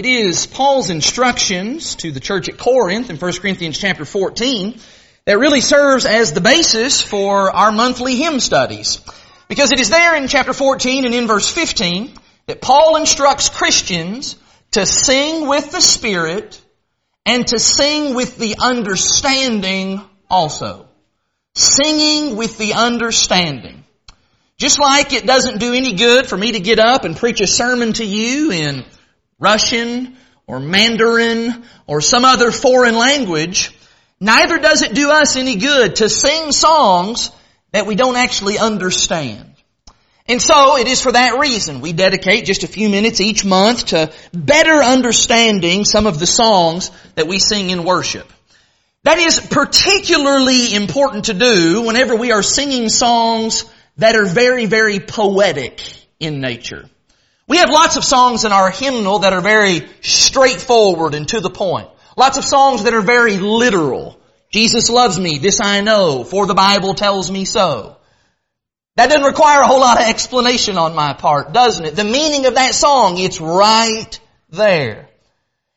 It is Paul's instructions to the church at Corinth in 1 Corinthians chapter 14 that really serves as the basis for our monthly hymn studies. Because it is there in chapter 14 and in verse 15 that Paul instructs Christians to sing with the Spirit and to sing with the understanding also. Singing with the understanding. Just like it doesn't do any good for me to get up and preach a sermon to you in Russian or Mandarin or some other foreign language, neither does it do us any good to sing songs that we don't actually understand. And so it is for that reason we dedicate just a few minutes each month to better understanding some of the songs that we sing in worship. That is particularly important to do whenever we are singing songs that are very, very poetic in nature. We have lots of songs in our hymnal that are very straightforward and to the point. Lots of songs that are very literal. Jesus loves me, this I know, for the Bible tells me so. That doesn't require a whole lot of explanation on my part, doesn't it? The meaning of that song, it's right there.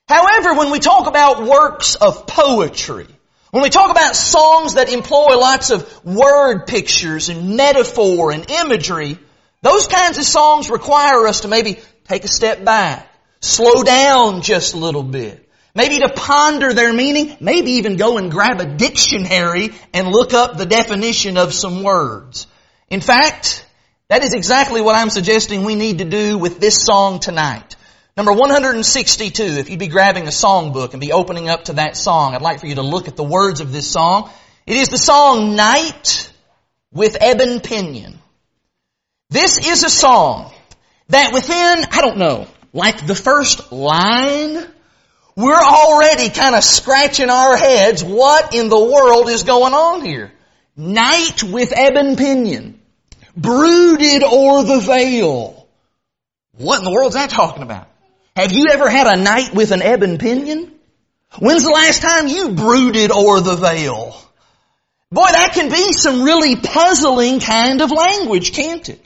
However, when we talk about works of poetry, when we talk about songs that employ lots of word pictures and metaphor and imagery, those kinds of songs require us to maybe take a step back, slow down just a little bit, maybe to ponder their meaning, maybe even go and grab a dictionary and look up the definition of some words. In fact, that is exactly what I'm suggesting we need to do with this song tonight. Number 162, if you'd be grabbing a songbook and be opening up to that song, I'd like for you to look at the words of this song. It is the song Night with Ebon Pinion. This is a song that within, I don't know, like the first line, we're already kind of scratching our heads what in the world is going on here. Night with ebon pinion. Brooded o'er the vale. What in the world is that talking about? Have you ever had a night with an ebon pinion? When's the last time you brooded o'er the vale? Boy, that can be some really puzzling kind of language, can't it?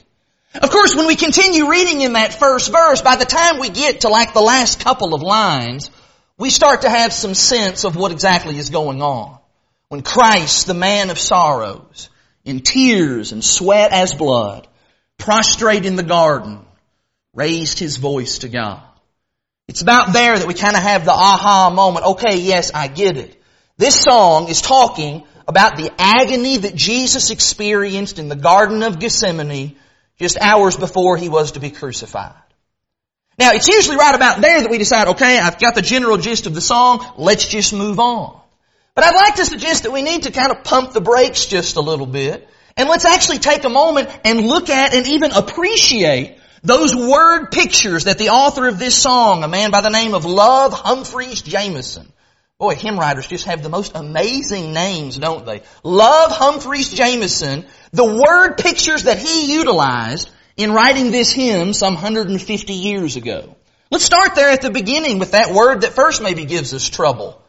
Of course, when we continue reading in that first verse, by the time we get to like the last couple of lines, we start to have some sense of what exactly is going on. When Christ, the man of sorrows, in tears and sweat as blood, prostrate in the garden, raised his voice to God. It's about there that we kind of have the aha moment. Okay, yes, I get it. This song is talking about the agony that Jesus experienced in the Garden of Gethsemane just hours before he was to be crucified. Now, it's usually right about there that we decide, okay, I've got the general gist of the song, let's just move on. But I'd like to suggest that we need to kind of pump the brakes just a little bit, and let's actually take a moment and look at and even appreciate those word pictures that the author of this song, a man by the name of Love Humphreys Jameson, Boy, hymn writers just have the most amazing names, don't they? Love Humphreys Jameson, the word pictures that he utilized in writing this hymn some 150 years ago. Let's start there at the beginning with that word that first maybe gives us trouble.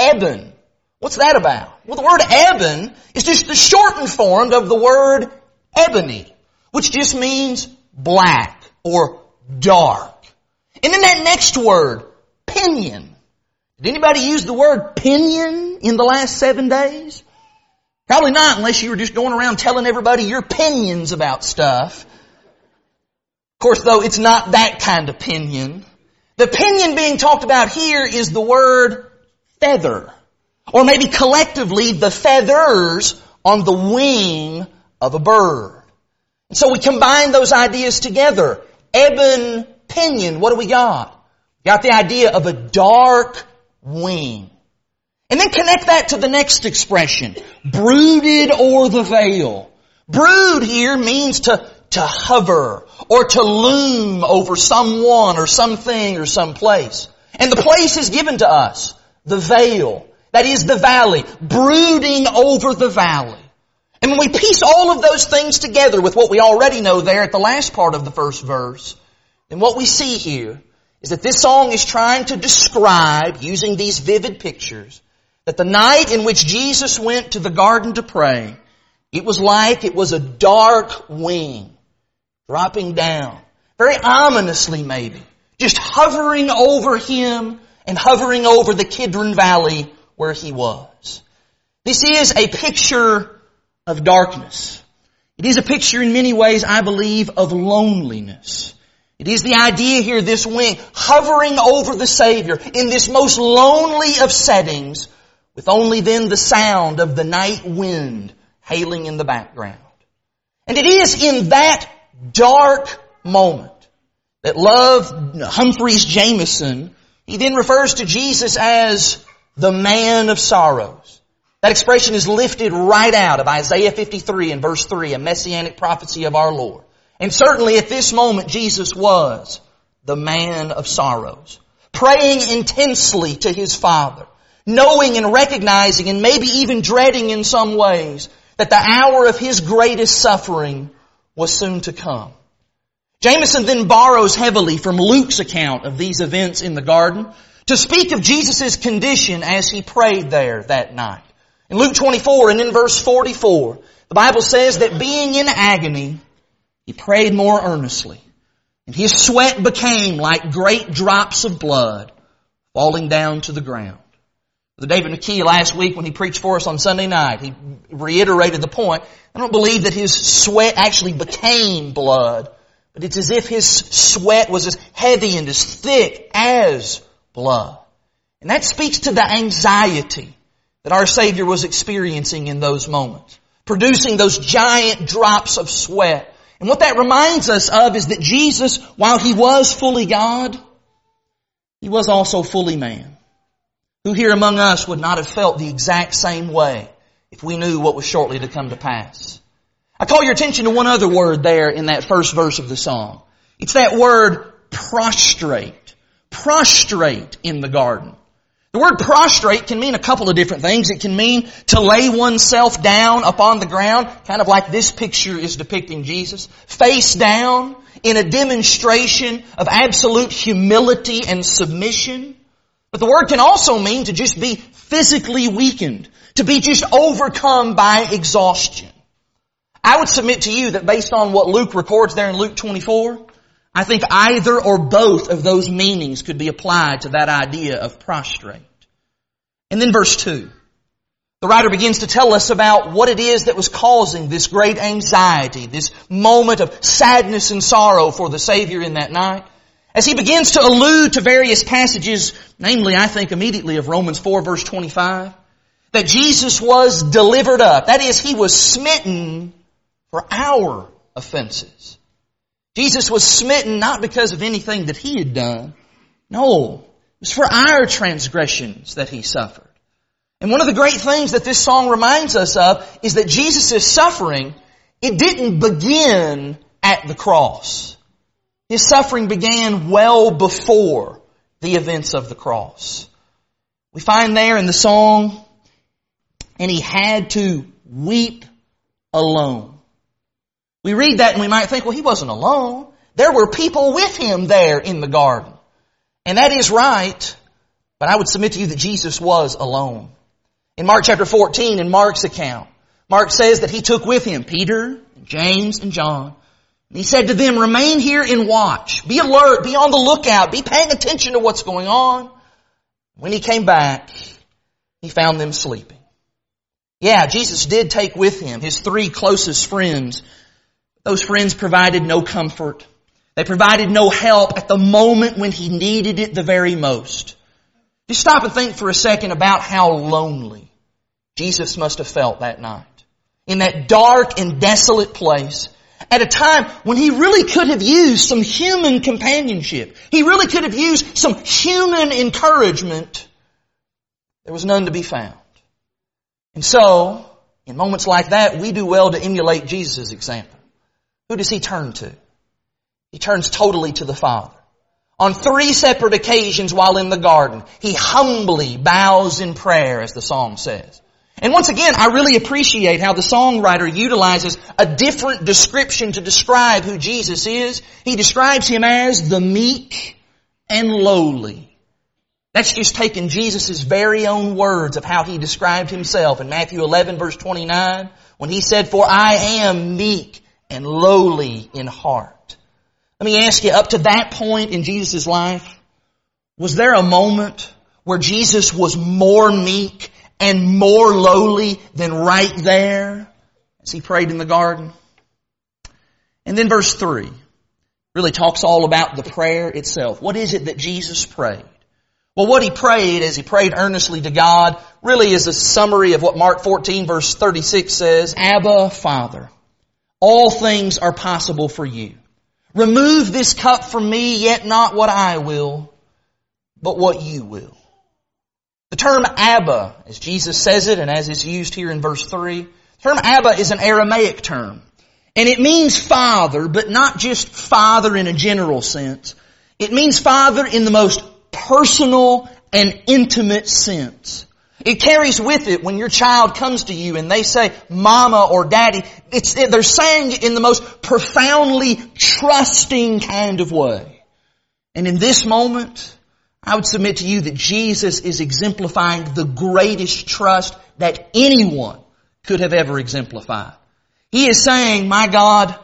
Ebon. What's that about? Well, the word ebon is just the shortened form of the word ebony, which just means black or dark. And then that next word, pinion. Did anybody use the word pinion in the last seven days? Probably not unless you were just going around telling everybody your opinions about stuff. Of course though, it's not that kind of pinion. The pinion being talked about here is the word feather. Or maybe collectively the feathers on the wing of a bird. And so we combine those ideas together. Ebon pinion, what do we got? We got the idea of a dark wing. And then connect that to the next expression. Brooded o'er the vale. Brood here means to, to hover or to loom over someone or something or some place. And the place is given to us. The vale. That is the valley. Brooding over the valley. And when we piece all of those things together with what we already know there at the last part of the first verse, then what we see here is that this song is trying to describe, using these vivid pictures, that the night in which Jesus went to the garden to pray, it was like it was a dark wing dropping down, very ominously maybe, just hovering over him and hovering over the Kidron Valley where he was. This is a picture of darkness. It is a picture in many ways, I believe, of loneliness. It is the idea here, this wing, hovering over the Savior in this most lonely of settings, with only then the sound of the night wind hailing in the background. And it is in that dark moment that Love Humphreys Jameson, he then refers to Jesus as the man of sorrows. That expression is lifted right out of Isaiah 53 and verse 3, a messianic prophecy of our Lord. And certainly at this moment Jesus was the man of sorrows, praying intensely to his Father, knowing and recognizing and maybe even dreading in some ways that the hour of his greatest suffering was soon to come. Jameson then borrows heavily from Luke's account of these events in the garden to speak of Jesus' condition as he prayed there that night. In Luke 24 and in verse 44, the Bible says that being in agony, he prayed more earnestly, and his sweat became like great drops of blood falling down to the ground. The David McKee last week when he preached for us on Sunday night, he reiterated the point. I don't believe that his sweat actually became blood, but it's as if his sweat was as heavy and as thick as blood. And that speaks to the anxiety that our Savior was experiencing in those moments, producing those giant drops of sweat. And what that reminds us of is that Jesus, while He was fully God, He was also fully man. Who here among us would not have felt the exact same way if we knew what was shortly to come to pass? I call your attention to one other word there in that first verse of the song. It's that word prostrate. Prostrate in the garden. The word prostrate can mean a couple of different things. It can mean to lay oneself down upon the ground, kind of like this picture is depicting Jesus, face down in a demonstration of absolute humility and submission. But the word can also mean to just be physically weakened, to be just overcome by exhaustion. I would submit to you that based on what Luke records there in Luke 24, I think either or both of those meanings could be applied to that idea of prostrate. And then verse 2. The writer begins to tell us about what it is that was causing this great anxiety, this moment of sadness and sorrow for the Savior in that night. As he begins to allude to various passages, namely I think immediately of Romans 4 verse 25, that Jesus was delivered up. That is, he was smitten for our offenses. Jesus was smitten not because of anything that he had done. No, it was for our transgressions that he suffered. And one of the great things that this song reminds us of is that Jesus' suffering, it didn't begin at the cross. His suffering began well before the events of the cross. We find there in the song, and he had to weep alone. We read that and we might think, well, he wasn't alone. There were people with him there in the garden. And that is right, but I would submit to you that Jesus was alone. In Mark chapter 14, in Mark's account, Mark says that he took with him Peter, James, and John, he said to them, remain here and watch. Be alert. Be on the lookout. Be paying attention to what's going on. When he came back, he found them sleeping. Yeah, Jesus did take with him his three closest friends. Those friends provided no comfort. They provided no help at the moment when he needed it the very most. Just stop and think for a second about how lonely Jesus must have felt that night. In that dark and desolate place, at a time when he really could have used some human companionship. He really could have used some human encouragement. There was none to be found. And so, in moments like that, we do well to emulate Jesus' example. Who does he turn to? He turns totally to the Father. On three separate occasions while in the garden, he humbly bows in prayer, as the psalm says. And once again, I really appreciate how the songwriter utilizes a different description to describe who Jesus is. He describes him as the meek and lowly. That's just taking Jesus' very own words of how he described himself in Matthew 11 verse 29 when he said, for I am meek and lowly in heart. Let me ask you, up to that point in Jesus' life, was there a moment where Jesus was more meek and more lowly than right there as he prayed in the garden? And then verse 3 really talks all about the prayer itself. What is it that Jesus prayed? Well, what he prayed as he prayed earnestly to God really is a summary of what Mark 14 verse 36 says, Abba, Father, all things are possible for you. Remove this cup from me, yet not what I will, but what you will. The term Abba, as Jesus says it and as is used here in verse 3, the term Abba is an Aramaic term. And it means father, but not just father in a general sense. It means father in the most personal and intimate sense. It carries with it when your child comes to you and they say mama or daddy, it's, they're saying it in the most profoundly trusting kind of way. And in this moment, I would submit to you that Jesus is exemplifying the greatest trust that anyone could have ever exemplified. He is saying, my God,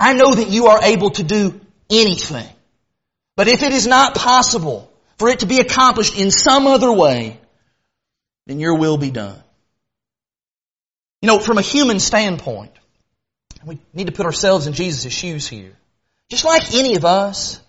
I know that you are able to do anything. But if it is not possible for it to be accomplished in some other way, then your will be done. You know, from a human standpoint, we need to put ourselves in Jesus' shoes here. Just like any of us,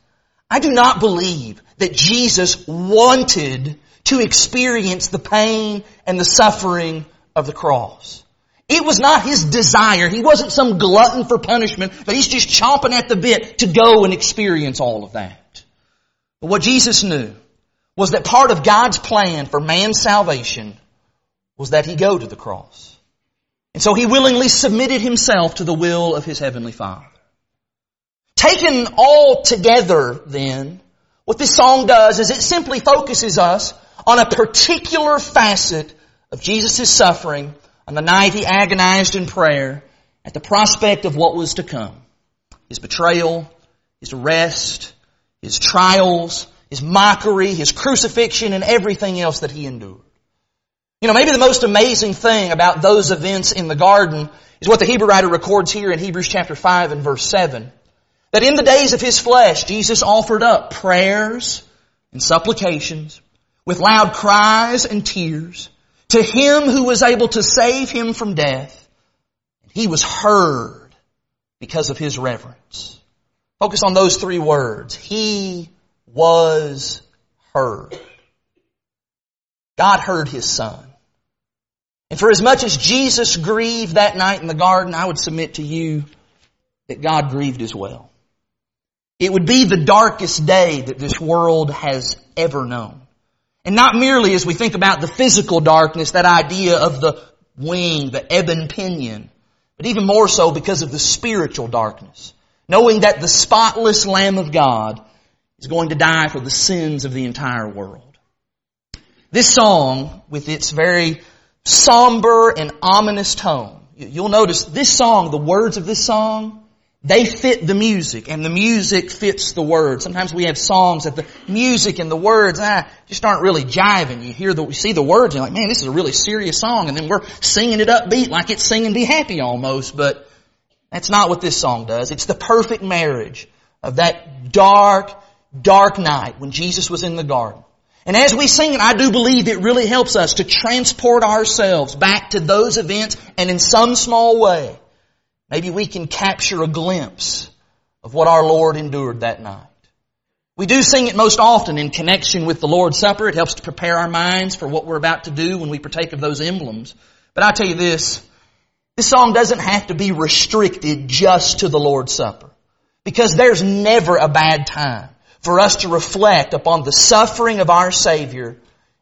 I do not believe that Jesus wanted to experience the pain and the suffering of the cross. It was not his desire. He wasn't some glutton for punishment, but he's just chomping at the bit to go and experience all of that. But what Jesus knew was that part of God's plan for man's salvation was that he go to the cross. And so he willingly submitted himself to the will of his heavenly Father. Taken all together then, what this song does is it simply focuses us on a particular facet of Jesus' suffering on the night he agonized in prayer at the prospect of what was to come. His betrayal, his arrest, his trials, his mockery, his crucifixion, and everything else that he endured. You know, maybe the most amazing thing about those events in the garden is what the Hebrew writer records here in Hebrews chapter 5 and verse 7. That in the days of his flesh, Jesus offered up prayers and supplications with loud cries and tears to him who was able to save him from death. And he was heard because of his reverence. Focus on those three words. He was heard. God heard his son. And for as much as Jesus grieved that night in the garden, I would submit to you that God grieved as well. It would be the darkest day that this world has ever known. And not merely as we think about the physical darkness, that idea of the wing, the ebon pinion, but even more so because of the spiritual darkness knowing that the spotless Lamb of God is going to die for the sins of the entire world. This song, with its very somber and ominous tone, you'll notice this song, the words of this song, they fit the music and the music fits the words. Sometimes we have songs that the music and the words ah, just aren't really jiving. You hear the, you see the words and you're like, man, this is a really serious song and then we're singing it upbeat like it's singing Be Happy almost, but that's not what this song does. It's the perfect marriage of that dark, dark night when Jesus was in the garden. And as we sing it, I do believe it really helps us to transport ourselves back to those events and in some small way, maybe we can capture a glimpse of what our Lord endured that night. We do sing it most often in connection with the Lord's Supper. It helps to prepare our minds for what we're about to do when we partake of those emblems. But I tell you this, this song doesn't have to be restricted just to the Lord's Supper. Because there's never a bad time for us to reflect upon the suffering of our Savior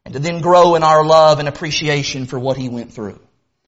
and to then grow in our love and appreciation for what He went through.